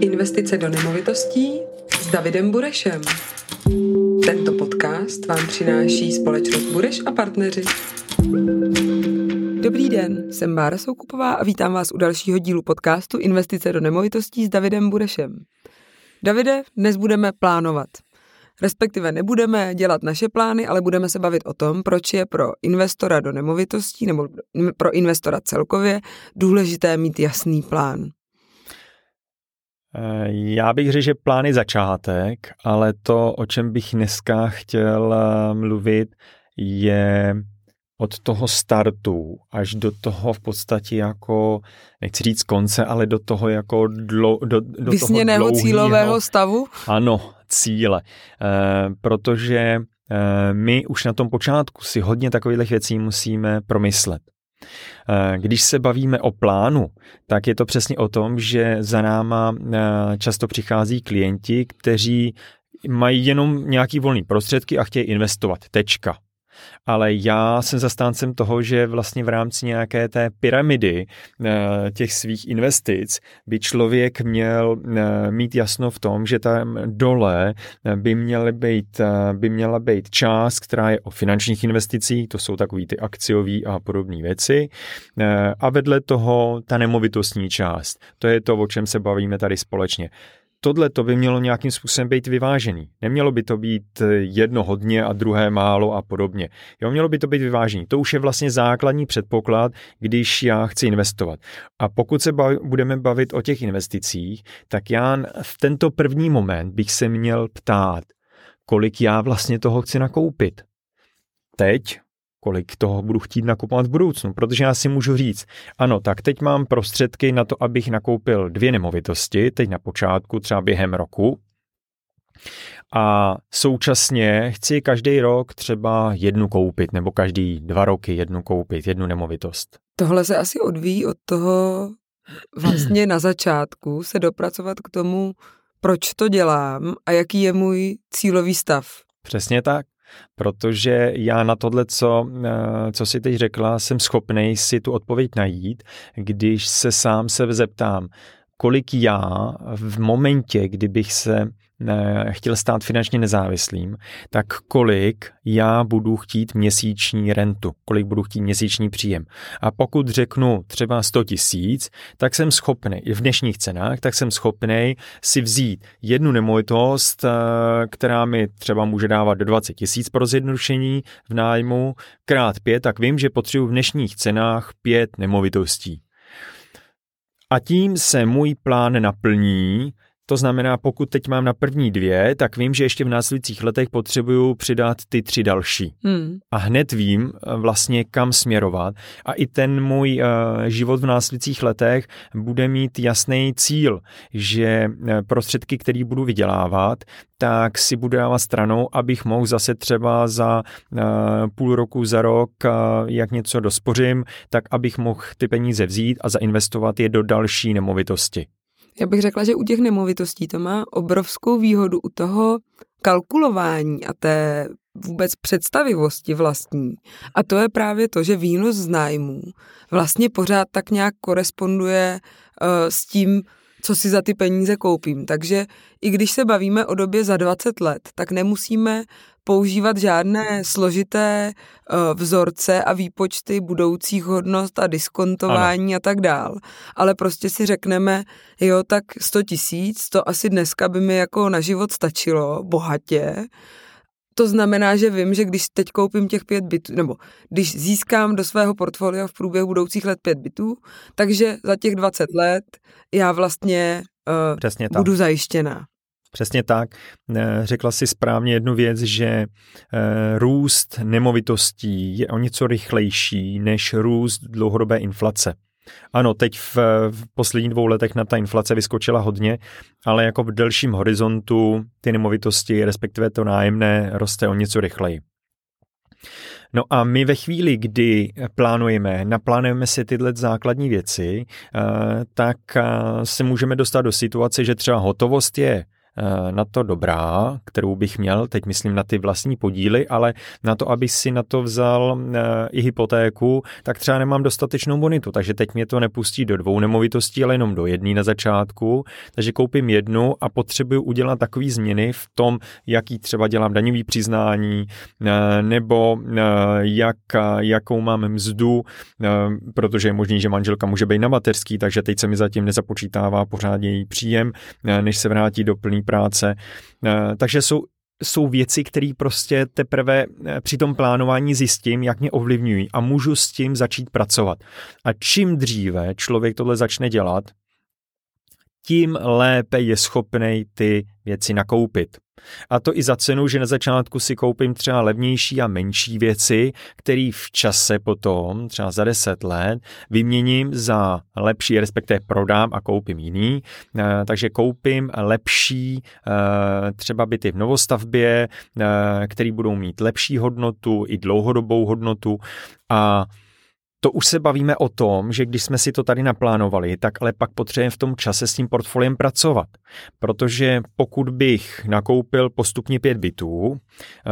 Investice do nemovitostí s Davidem Burešem. Tento podcast vám přináší společnost Bureš a partneři. Dobrý den, jsem Bára Soukupová a vítám vás u dalšího dílu podcastu Investice do nemovitostí s Davidem Burešem. Davide, dnes budeme plánovat. Respektive nebudeme dělat naše plány, ale budeme se bavit o tom, proč je pro investora do nemovitostí nebo pro investora celkově důležité mít jasný plán. Eh, já bych řekl, že plán je začátek, ale to, o čem bych dneska chtěl eh, mluvit, je od toho startu až do toho v podstatě jako, nechci říct konce, ale do toho jako dlo, do, do Vysněného toho dlouhýho, cílového stavu? Ano, cíle. E, protože e, my už na tom počátku si hodně takových věcí musíme promyslet. Když se bavíme o plánu, tak je to přesně o tom, že za náma často přichází klienti, kteří mají jenom nějaký volný prostředky a chtějí investovat. Tečka ale já jsem zastáncem toho, že vlastně v rámci nějaké té pyramidy eh, těch svých investic by člověk měl eh, mít jasno v tom, že tam dole eh, by, měly být, by měla být část, která je o finančních investicích, to jsou takový ty akciové a podobné věci, a vedle toho ta nemovitostní část. To je to, o čem se bavíme tady společně tohle to by mělo nějakým způsobem být vyvážený. Nemělo by to být jedno hodně a druhé málo a podobně. Jo, mělo by to být vyvážený. To už je vlastně základní předpoklad, když já chci investovat. A pokud se bav, budeme bavit o těch investicích, tak já v tento první moment bych se měl ptát, kolik já vlastně toho chci nakoupit. Teď kolik toho budu chtít nakupovat v budoucnu, protože já si můžu říct, ano, tak teď mám prostředky na to, abych nakoupil dvě nemovitosti, teď na počátku, třeba během roku, a současně chci každý rok třeba jednu koupit, nebo každý dva roky jednu koupit, jednu nemovitost. Tohle se asi odvíjí od toho vlastně na začátku se dopracovat k tomu, proč to dělám a jaký je můj cílový stav. Přesně tak protože já na tohle, co, eh, co si teď řekla, jsem schopný si tu odpověď najít, když se sám se zeptám, kolik já v momentě, kdybych se chtěl stát finančně nezávislým, tak kolik já budu chtít měsíční rentu, kolik budu chtít měsíční příjem. A pokud řeknu třeba 100 tisíc, tak jsem schopný, v dnešních cenách, tak jsem schopný si vzít jednu nemovitost, eh, která mi třeba může dávat do 20 tisíc pro zjednodušení v nájmu, krát pět, tak vím, že potřebuji v dnešních cenách pět nemovitostí. A tím se můj plán naplní to znamená, pokud teď mám na první dvě, tak vím, že ještě v následujících letech potřebuju přidat ty tři další. Hmm. A hned vím eh, vlastně, kam směrovat. A i ten můj uh, život v následujících letech bude mít jasný cíl, že uh, prostředky, které budu vydělávat, tak si budu dávat stranou, abych mohl zase třeba za uh, půl roku, za rok, uh, jak něco dospořím, tak abych mohl ty peníze vzít a zainvestovat je do další nemovitosti. Já bych řekla, že u těch nemovitostí to má obrovskou výhodu u toho kalkulování a té vůbec představivosti vlastní. A to je právě to, že výnos z nájmů vlastně pořád tak nějak koresponduje uh, s tím, co si za ty peníze koupím. Takže i když se bavíme o době za 20 let, tak nemusíme používat žádné složité uh, vzorce a výpočty budoucích hodnot a diskontování ano. a tak dál. Ale prostě si řekneme, jo, tak 100 tisíc, to asi dneska by mi jako na život stačilo, bohatě. To znamená, že vím, že když teď koupím těch pět bytů, nebo když získám do svého portfolia v průběhu budoucích let pět bytů, takže za těch 20 let já vlastně uh, Přesně tak. budu zajištěná. Přesně tak. Eh, řekla si správně jednu věc, že eh, růst nemovitostí je o něco rychlejší než růst dlouhodobé inflace. Ano, teď v, v posledních dvou letech na ta inflace vyskočila hodně, ale jako v delším horizontu ty nemovitosti, respektive to nájemné, roste o něco rychleji. No a my ve chvíli, kdy plánujeme, naplánujeme si tyhle základní věci, eh, tak se můžeme dostat do situace, že třeba hotovost je eh, na to dobrá, kterou bych měl, teď myslím na ty vlastní podíly, ale na to, aby si na to vzal eh, i hypotéku, tak třeba nemám dostatečnou bonitu, takže teď mě to nepustí do dvou nemovitostí, ale jenom do jedné na začátku, takže koupím jednu a potřebuju udělat takové změny v tom, jaký třeba dělám daňový přiznání, nebo jak, jakou mám mzdu, protože je možný, že manželka může být na mateřský, takže teď se mi zatím nezapočítává pořád její příjem, než se vrátí do plné práce. Takže jsou jsou věci, které prostě teprve při tom plánování zjistím, jak mě ovlivňují a můžu s tím začít pracovat. A čím dříve člověk tohle začne dělat, tím lépe je schopný ty věci nakoupit. A to i za cenu, že na začátku si koupím třeba levnější a menší věci, které v čase potom, třeba za 10 let, vyměním za lepší, respektive prodám a koupím jiný. Eh, takže koupím lepší eh, třeba byty v novostavbě, eh, které budou mít lepší hodnotu i dlouhodobou hodnotu a to už se bavíme o tom, že když jsme si to tady naplánovali, tak ale pak potřebujeme v tom čase s tím portfoliem pracovat. Protože pokud bych nakoupil postupně pět bytů, eh,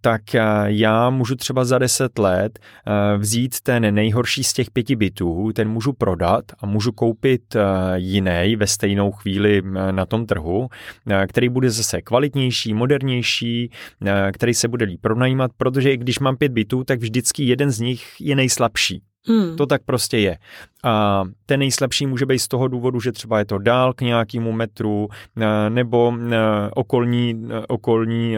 tak eh, já můžu třeba za deset let eh, vzít ten nejhorší z těch pěti bytů, ten můžu prodat a můžu koupit jiný ve stejnou chvíli na tom trhu, který bude zase kvalitnější, modernější, který se bude líp pronajímat, protože když mám pět bytů, tak vždycky jeden z nich je nejslabší. Hmm. To tak prostě je. A ten nejslabší může být z toho důvodu, že třeba je to dál k nějakému metru, eh, nebo eh, okolní, eh, okolní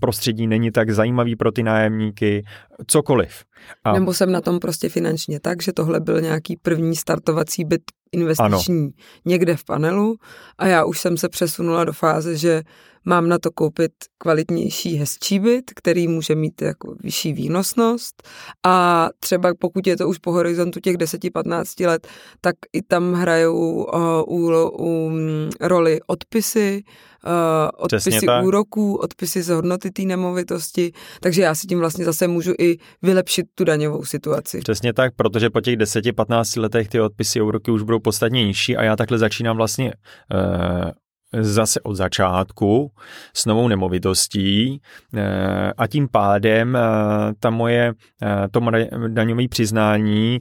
prostředí není tak zajímavý pro ty nájemníky, cokoliv. A... Nebo jsem na tom prostě finančně tak, že tohle byl nějaký první startovací byt investiční ano. někde v panelu a já už jsem se přesunula do fáze, že mám na to koupit kvalitnější, hezčí byt, který může mít jako vyšší výnosnost. A třeba pokud je to už po horizontu těch 10-15 let, tak i tam hrajou uh, u, u, roli odpisy, uh, odpisy úroků, odpisy z hodnoty té nemovitosti, takže já si tím vlastně zase můžu i vylepšit tu daňovou situaci. Přesně tak, protože po těch 10-15 letech ty odpisy úroky už budou podstatně nižší a já takhle začínám vlastně uh, zase od začátku s novou nemovitostí eh, a tím pádem eh, ta moje to daňové přiznání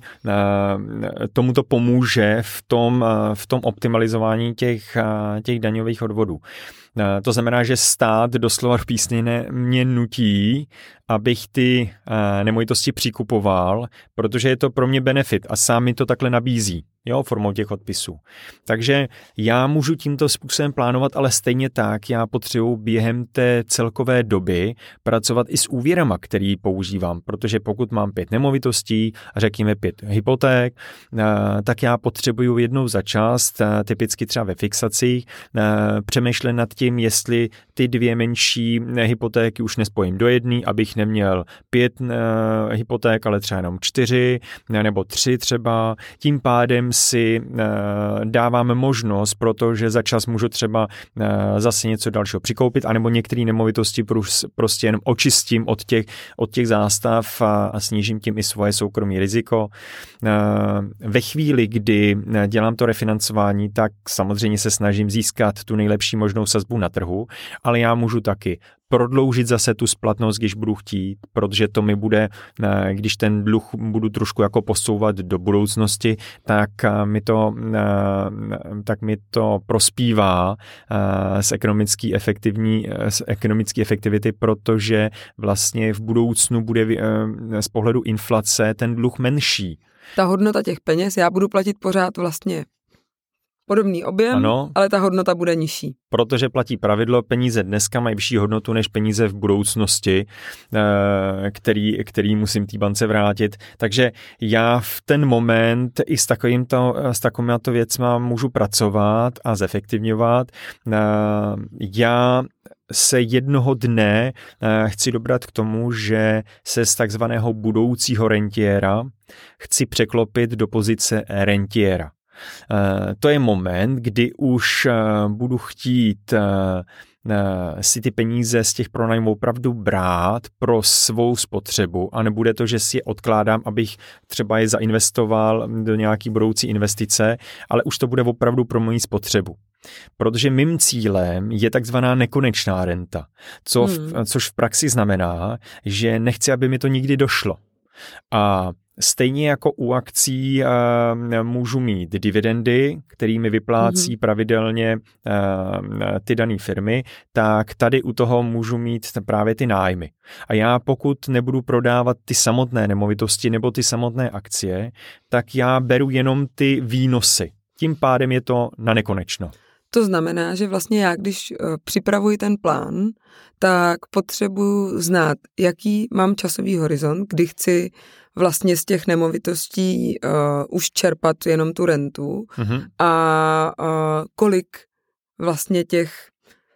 tomu to pomůže v tom, v tom optimalizování těch, těch daňových odvodů. To znamená, že stát doslova v písně mě nutí, abych ty nemovitosti přikupoval, protože je to pro mě benefit a sám mi to takhle nabízí jo, formou těch odpisů. Takže já můžu tímto způsobem plánovat, ale stejně tak já potřebuji během té celkové doby pracovat i s úvěrama, který používám, protože pokud mám pět nemovitostí a řekněme pět hypoték, eh, tak já potřebuju jednou za čas, eh, typicky třeba ve fixacích, eh, přemýšlet nad tím, jestli ty dvě menší hypotéky už nespojím do jedné, abych neměl pět hypoték, ale třeba jenom čtyři nebo tři třeba. Tím pádem si uh, dávám možnost, protože za čas můžu třeba uh, zase něco dalšího přikoupit, anebo některé nemovitosti prostě jenom očistím od těch, od těch zástav a, a snížím tím i svoje soukromí riziko. Uh, ve chvíli, kdy dělám to refinancování, tak samozřejmě se snažím získat tu nejlepší možnou sazbu na trhu, ale já můžu taky prodloužit zase tu splatnost, když budu chtít, protože to mi bude, eh, když ten dluh budu trošku jako posouvat do budoucnosti, tak eh, mi to, eh, tak mi to prospívá z ekonomické efektivní, z ekonomické efektivity, protože vlastně v budoucnu bude z pohledu inflace ten dluh menší. Ta hodnota těch peněz, já budu platit pořád vlastně podobný objem, ano, ale ta hodnota bude nižší. Protože platí pravidlo, peníze dneska mají vyšší hodnotu než peníze v budoucnosti, eh, který, který musím té bance vrátit. Takže já v ten moment i s, takovýmto, s takovýmto věcma můžu pracovat a zefektivňovat. Eh, já se jednoho dne eh, chci dobrat k tomu, že se z takzvaného budoucího rentiera chci překlopit do pozice rentiera. Eh, to je moment, kdy už eh, budu chtít eh, si ty peníze z těch pronajmů opravdu brát pro svou spotřebu a nebude to, že si je odkládám, abych třeba je zainvestoval do nějaký budoucí investice, ale už to bude opravdu pro moji spotřebu. Protože mým cílem je takzvaná nekonečná renta, co v, Hmm. což v praxi znamená, že nechci, aby mi to nikdy došlo. A stejně jako u akcí uh, můžu mít dividendy, kterými vyplácí Mhm. pravidelně uh, ty dané firmy, tak tady u toho můžu mít právě ty nájmy. A já pokud nebudu prodávat ty samotné nemovitosti nebo ty samotné akcie, tak já beru jenom ty výnosy. Tím pádem je to na nekonečno. To znamená, že vlastně já, když uh, připravuji ten plán, tak potřebuji znát, jaký mám časový horizont, kdy chci vlastně z těch nemovitostí uh, už čerpat jenom tu rentu Mhm. a uh, kolik vlastně těch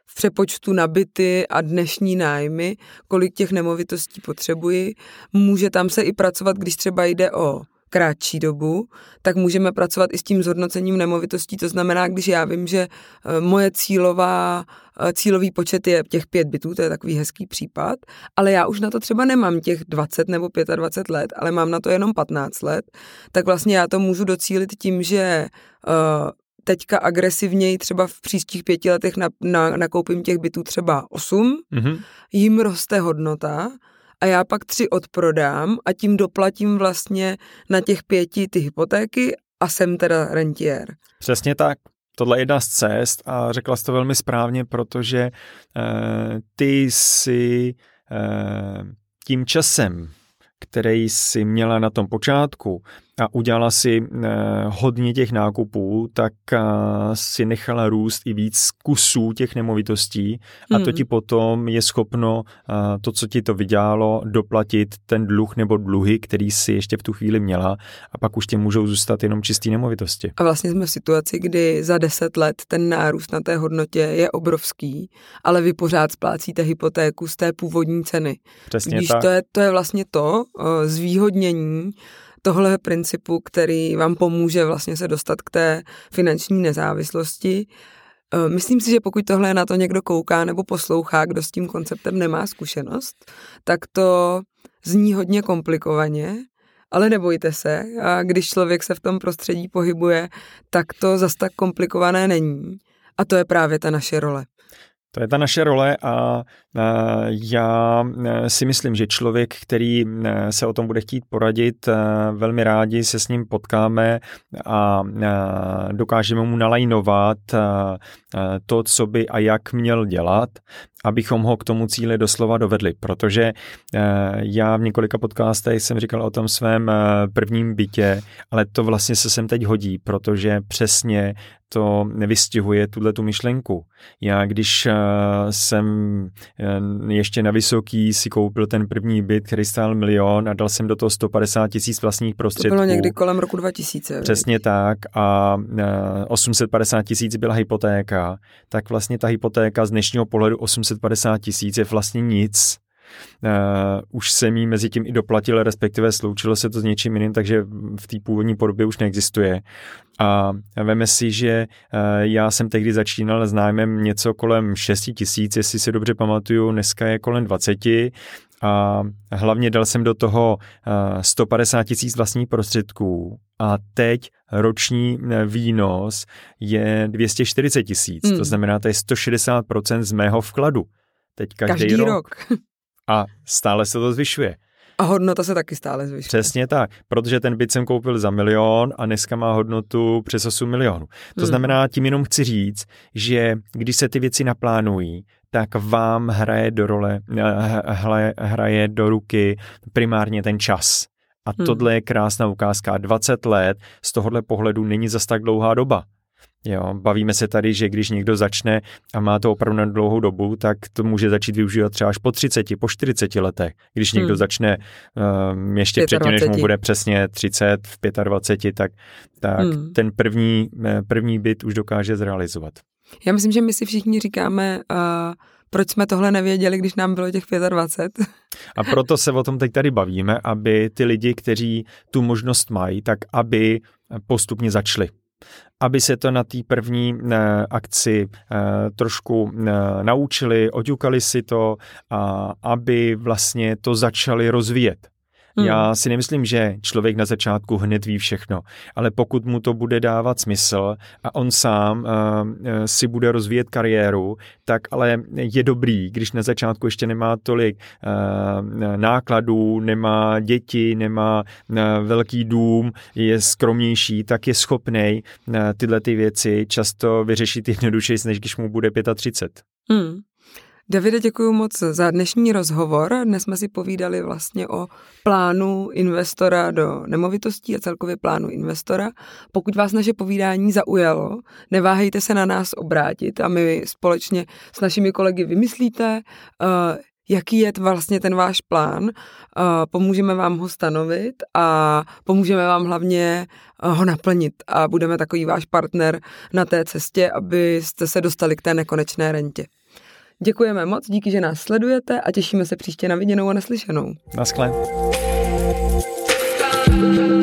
v přepočtu na byty a dnešní nájmy, kolik těch nemovitostí potřebuji. Může tam se i pracovat, když třeba jde o krátší dobu, tak můžeme pracovat i s tím zhodnocením nemovitostí. To znamená, když já vím, že eh, moje cílová, eh, cílový počet je těch pět bytů, to je takový hezký případ, ale já už na to třeba nemám těch 20 nebo 25 let, ale mám na to jenom 15 let, tak vlastně já to můžu docílit tím, že eh, teďka agresivněji třeba v příštích pěti letech na, na, nakoupím těch bytů třeba osm, Mhm. jim roste hodnota a já pak tři odprodám a tím doplatím vlastně na těch pěti ty hypotéky a jsem teda rentier. Přesně tak. Tohle je jedna z cest a řekla jsi to velmi správně, protože eh, ty si eh, tím časem, který si měla na tom počátku a udělala si eh, hodně těch nákupů, tak eh, si nechala růst i víc kusů těch nemovitostí a to Hmm. ti potom je schopno eh, to, co ti to vydělalo, doplatit ten dluh nebo dluhy, který si ještě v tu chvíli měla a pak už tě můžou zůstat jenom čistý nemovitosti. A vlastně jsme v situaci, kdy za deset let ten nárůst na té hodnotě je obrovský, ale vy pořád splácíte hypotéku z té původní ceny. Přesně Když tak. to je, to je vlastně to zvýhodnění tohle principu, který vám pomůže vlastně se dostat k té finanční nezávislosti. Eh, Myslím si, že pokud tohle na to někdo kouká nebo poslouchá, kdo s tím konceptem nemá zkušenost, tak to zní hodně komplikovaně, ale nebojte se, a když člověk se v tom prostředí pohybuje, tak to zas tak komplikované není. A to je právě ta naše role. To je ta naše role a já e, si myslím, že člověk, který e, se o tom bude chtít poradit, velmi rádi se s ním potkáme a dokážeme mu nalajnovat to, co by a jak měl dělat, abychom ho k tomu cíli doslova dovedli, protože já v několika podcastech jsem říkal o tom svém prvním bytě, ale to vlastně se sem teď hodí, protože přesně to nevystihuje tuhle tu myšlenku. Já když jsem ještě na Vysoký si koupil ten první byt, který stál milion a dal jsem do toho 150 tisíc vlastních prostředků. To bylo někdy kolem roku 2000. Přesně tak a 850 tisíc byla hypotéka, tak vlastně ta hypotéka z dnešního pohledu 850 tisíc je vlastně nic. Uh, už jsem jí mezi tím i doplatil, respektive sloučilo se to s něčím jiným, takže v té původní podobě už neexistuje. A veme si, že uh, já jsem tehdy začínal s nájmem něco kolem 6 tisíc, jestli si dobře pamatuju, dneska je kolem 20 a hlavně dal jsem do toho uh, 150 tisíc vlastních prostředků a teď roční výnos je 240 tisíc, hmm. to znamená, to je 160% z mého vkladu. Teď každý, každý rok. rok. A stále se to zvyšuje. A hodnota se taky stále zvyšuje. Přesně tak, protože ten byt jsem koupil za milion a dneska má hodnotu přes 8 milionů. To hmm. znamená, tím jenom chci říct, že když se ty věci naplánují, tak vám hraje do role, hraje do ruky primárně ten čas. A hmm. tohle je krásná ukázka. 20 let z tohohle pohledu není zas tak dlouhá doba. Jo, bavíme se tady, že když někdo začne a má to opravdu na dlouhou dobu, tak to může začít využívat třeba až po 30, po 40 letech. Když někdo hmm. začne um, ještě 25. předtím, než mu bude přesně 30, v 25, tak, tak hmm. ten první, první byt už dokáže zrealizovat. Já myslím, že my si všichni říkáme, uh, proč jsme tohle nevěděli, když nám bylo těch 25. A proto se o tom teď tady bavíme, aby ty lidi, kteří tu možnost mají, tak aby postupně začali aby se to na té první uh, akci uh, trošku uh, naučili, oťukali si to a aby vlastně to začali rozvíjet. Hmm. Já si nemyslím, že člověk na začátku hned ví všechno, ale pokud mu to bude dávat smysl a on sám uh, si bude rozvíjet kariéru, tak ale je dobrý, když na začátku ještě nemá tolik uh, nákladů, nemá děti, nemá uh, velký dům, je skromnější, tak je schopný uh, tyhle ty věci často vyřešit jednodušeji, než když mu bude 35. Hmm. Davide, děkuji moc za dnešní rozhovor. Dnes jsme si povídali vlastně o plánu investora do nemovitostí a celkově plánu investora. Pokud vás naše povídání zaujalo, neváhejte se na nás obrátit a my společně s našimi kolegy vymyslíte, uh, jaký je vlastně ten váš plán, uh, pomůžeme vám ho stanovit a pomůžeme vám hlavně uh, ho naplnit a budeme takový váš partner na té cestě, abyste se dostali k té nekonečné rentě. Děkujeme moc, díky, že nás sledujete a těšíme se příště na viděnou a naslyšenou. Naschle. thank you